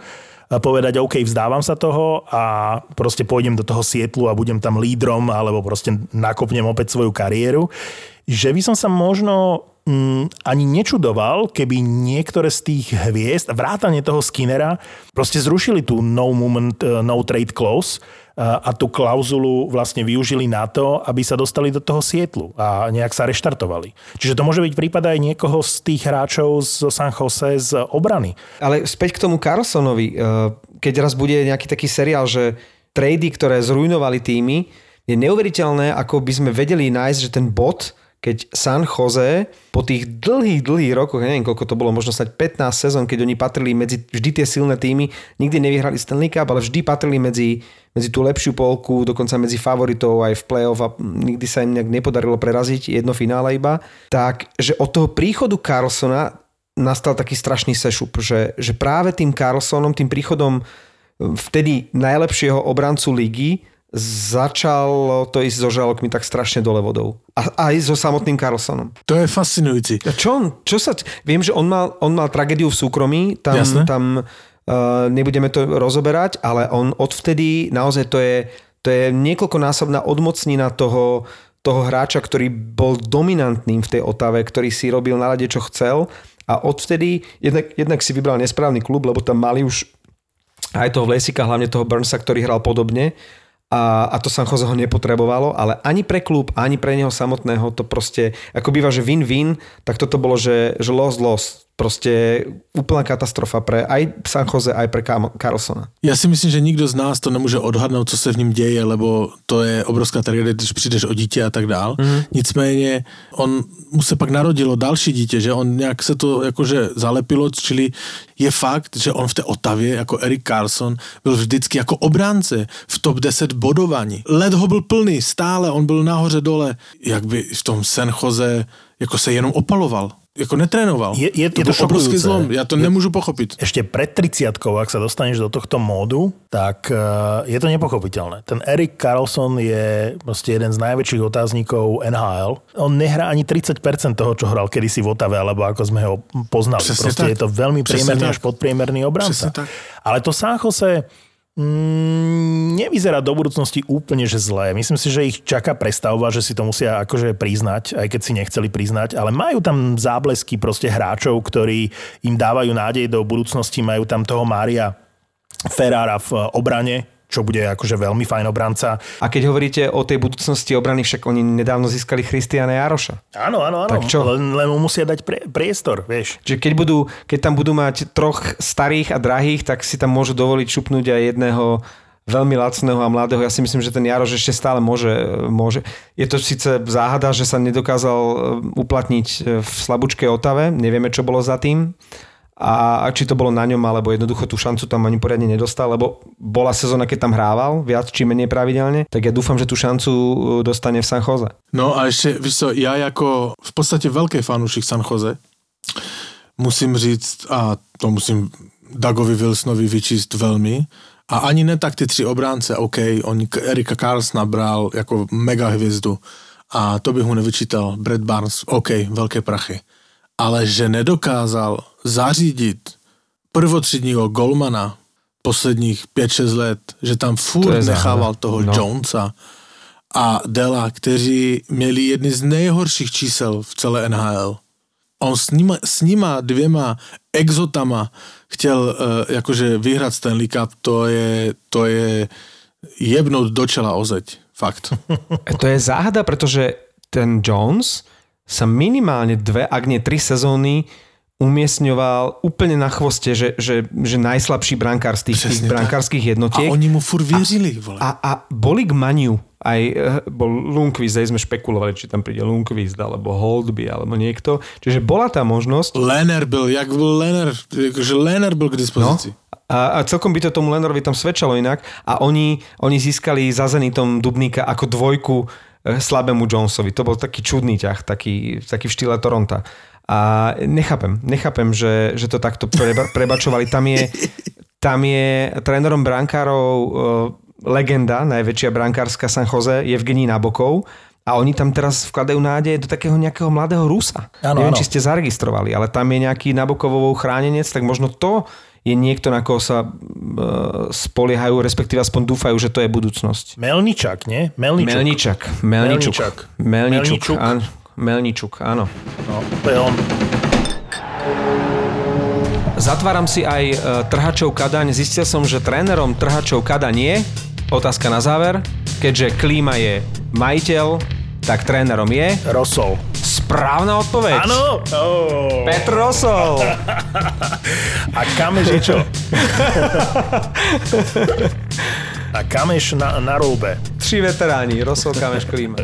a povedať, OK, vzdávam sa toho a proste pôjdem do toho Sietlu a budem tam lídrom alebo proste nakopnem opäť svoju kariéru. Že by som sa možno mm, ani nečudoval, keby niektoré z tých hviezd, vrátane toho Skinnera, proste zrušili tú no movement, eh, no trade clause a, a tú klauzulu vlastne využili na to, aby sa dostali do toho Sietlu a nejak sa reštartovali. Čiže to môže byť prípad aj niekoho z tých hráčov z San Jose z obrany. Ale späť k tomu Carlsonovi, eh, keď raz bude nejaký taký seriál, že trady, ktoré zrujnovali týmy, je neuveriteľné, ako by sme vedeli nájsť, že ten bod, keď San Jose po tých dlhých, dlhých rokoch, neviem koľko to bolo, možno sať 15 sezón, keď oni patrili medzi vždy tie silné týmy, nikdy nevyhrali Stanley Cup, ale vždy patrili medzi, medzi tú lepšiu polku, dokonca medzi favoritov aj v play-off a nikdy sa im nejak nepodarilo preraziť jedno finále iba. Tak, že od toho príchodu Carlsona nastal taký strašný sešup, že, že práve tým Carlsonom, tým príchodom vtedy najlepšieho obrancu ligy začalo to ísť so žalokmi tak strašne dole vodou. A aj so samotným Carlsonom. To je fascinující. A čo on, čo sa... Viem, že on mal, on mal tragédiu v súkromí, tam, Jasné. tam uh, nebudeme to rozoberať, ale on odvtedy naozaj to je, to je niekoľkonásobná odmocnina toho, toho hráča, ktorý bol dominantným v tej Otave, ktorý si robil na rade, čo chcel a odvtedy jednak, jednak si vybral nesprávny klub, lebo tam mali už aj toho Vlesika, hlavne toho Burnsa, ktorý hral podobne a, a to San Jose ho nepotrebovalo, ale ani pre klub, ani pre neho samotného to proste, ako býva, že win-win, tak toto bolo, že, že loss-loss. Proste úplná katastrofa pre aj San Jose, aj pre Carlsona. Já si myslím, že nikdo z nás to nemůže odhadnout, co se v ním děje, lebo to je obrovská tragédie, když přijdeš o dítě a tak dál. Mm. Nicméně on mu se pak narodilo další dítě, že on nějak se to jakože zalepilo, čili je fakt, že on v té Otavě jako Eric Carlson byl vždycky jako obránce v top 10 bodování. Led ho byl plný, stále, on byl nahoře dole, jak by v tom San Jose jako se jenom opaloval. Jako netrénoval. Je- je- to je to obrovský zlom, já to nemůžu pochopit. Ešte pred 30 ak sa dostaneš do tohto módu, tak uh, je to nepochopiteľné. Ten Erik Carlson je proste jeden z najväčších otáznikov NHL. On nehrá ani 30% toho, čo hral kedysi v Otave, alebo ako sme ho poznali. Presne proste tak. je to veľmi priemerný až podpriemerný obranca. Ale to San Jose mm, nevyzerá do budúcnosti úplne že zlé. Myslím si, že ich čaká prestavba, že si to musia akože priznať, aj keď si nechceli priznať, ale majú tam záblesky proste hráčov, ktorí im dávajú nádej do budúcnosti. Majú tam toho Mária Ferrara v obrane, čo bude akože veľmi fajn obranca. A keď hovoríte o tej budúcnosti obrany, však oni nedávno získali Christiana Jaroša. Áno, áno, áno. Tak čo? Len, len mu musia dať pre, priestor, vieš. Že keď, budú, keď tam budú mať troch starých a drahých, tak si tam môžu dovoliť šupnúť aj jedného veľmi lacného a mladého. Ja si myslím, že ten Jaroš ešte stále môže, môže. Je to síce záhada, že sa nedokázal e, uplatniť v slabúčkej Otave. Nevieme, čo bolo za tým. A či to bolo na ňom, alebo jednoducho tú šancu tam ani poriadne nedostal, lebo bola sezóna, keď tam hrával, viac či menej pravidelne, tak ja dúfam, že tú šancu e, dostane v San Jose. No a ještě, víš co, já jako v podstatě velký fanoušek San Jose, musím říct, a to musím Dagovi Wilsonovi vyčíst velmi, a ani ne tak ty tři obránce, OK, on Erika Carlsona bral jako mega hvězdu a to bych mu nevyčítal, Brad Barnes, OK, velké prachy, ale že nedokázal zařídit prvotřídního golmana posledních 5-6 let, že tam To furt záhada. nechával toho No. Jonesa a Dela, kteří měli jedny z nejhorších čísel v celé NHL. On s nima, s nima dvěma exotama chtěl uh, jakože vyhrát Stanley Cup, to je, to je jebnout do čela o zeď. Fakt. (laughs) To je záhada, pretože ten Jones sa minimálne dve, ak nie tri sezóny umiestňoval úplne na chvoste, že, že, že najslabší brankár z tých, tých Presne tak. brankárskych A jednotiek. oni mu furt věřili, vole. A, a boli k Maniu, aj eh, bol Lundqvist, aj sme špekulovali, či tam príde Lundqvist, alebo Holdby, alebo niekto. Čiže bola tá možnosť. Lener byl, jak byl Lener, že Lener byl k dispozici. A, a celkom by to tomu Lenorovi tam svedčalo inak. A oni, oni získali za Zenitom Dubníka ako dvojku slabému Jonesovi. To bol taký čudný ťah, taký, taký v štýle Toronta. A nechápem, nechápem, že, že to takto preba, prebačovali. Tam je, tam je trénerom brankárov eh, legenda, najväčšia brankárska San Jose, Evgení Nabokov. A oni tam teraz vkladajú nádej do takého nejakého mladého Rusa. Áno, Neviem, áno. či ste zaregistrovali, ale tam je nejaký Nabokovovou chránenec, tak možno to je niekto, na koho sa e, spoliehajú, respektíve aspoň dúfajú, že to je budúcnosť. Melničak, nie? Melničuk. Melničak. Melničuk. Melničuk. Melničuk. Áno. Melničuk, áno. No, to je on. Zatváram si aj e, trhačov Kadaň. Zistil som, že trénerom trhačov Kadaň je, otázka na záver, keďže Klíma je majiteľ, tak trénerom je Rosol. Správna odpoveď. Áno! Oh. Petr Rosol. A Kameš je čo? A Kameš na, na rúbe. Tri veteráni, Rosol Kameš Klíma.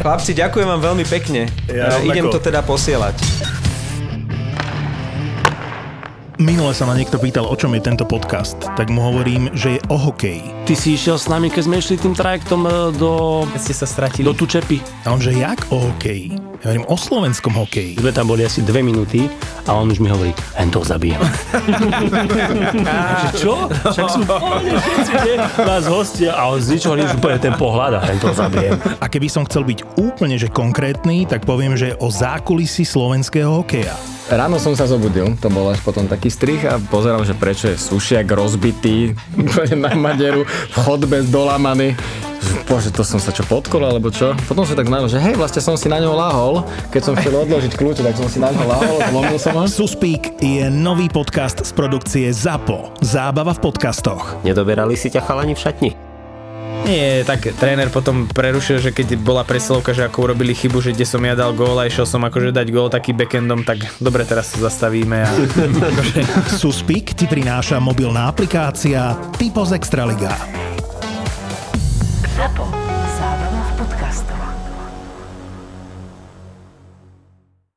Chlapci, ďakujem vám veľmi pekne. Ja E, Idem to teda posielať. Minule sa ma niekto pýtal, o čom je tento podcast, tak mu hovorím, že je o hokeji. Ty si išiel s nami, keď sme išli tým trajektom e, do, Keď ste sa stratili. do Tučepy. A on, že jak o hokeji? Ja hovorím o slovenskom hokeji. Sme tam boli asi dve minúty a on už mi hovorí, len to zabijem. (laughs) Čo? Však sú pohode všetci, nie? Nás hostia a on z ničoho nič úplne ten pohľad a len to zabijem. A keby som chcel byť úplne že konkrétny, tak poviem, že o zákulisí slovenského hokeja. Ráno som sa zobudil, to bol až potom taký strich a pozeral, že prečo je sušiak rozbitý (laughs) na maderu, v chodbe dolamaný. Bože, to som sa čo podkol, alebo čo? Potom som tak znamenal, že hej, vlastne som si na ňo lahol, keď som chcel odložiť kľúče, tak som si na ňo lahol, zlomil som ho. Suspík je nový podcast z produkcie ZAPO. Zábava v podcastoch. Nedoberali si ťa chalani v šatni? Nie, tak tréner potom prerušil, že keď bola presilovka, že ako urobili chybu, že kde som ja dal gól a išiel som akože dať gól taký backendom, tak dobre, teraz sa zastavíme a (laughs) Suspík ti prináša mobilná aplikácia Typo z Extraliga. ZAPO. Zábrná v podcastovách.